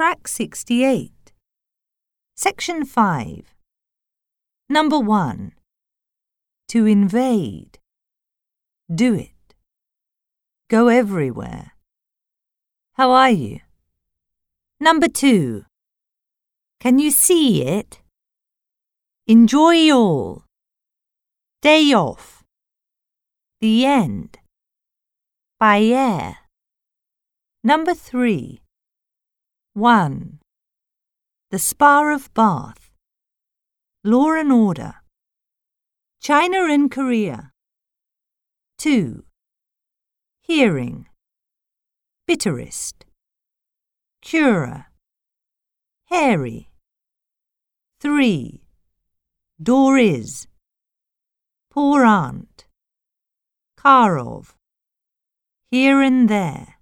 Track 68. Section 5. Number 1. To invade. Do it. Go everywhere. How are you? Number 2. Can you see it? Enjoy all. Day off. The end. By air. Number 3. 1. The Spa of Bath. Law and Order. China and Korea. 2. Hearing. Bitterest. Curer. Hairy. 3. Door is. Poor aunt. Car of. Here and there.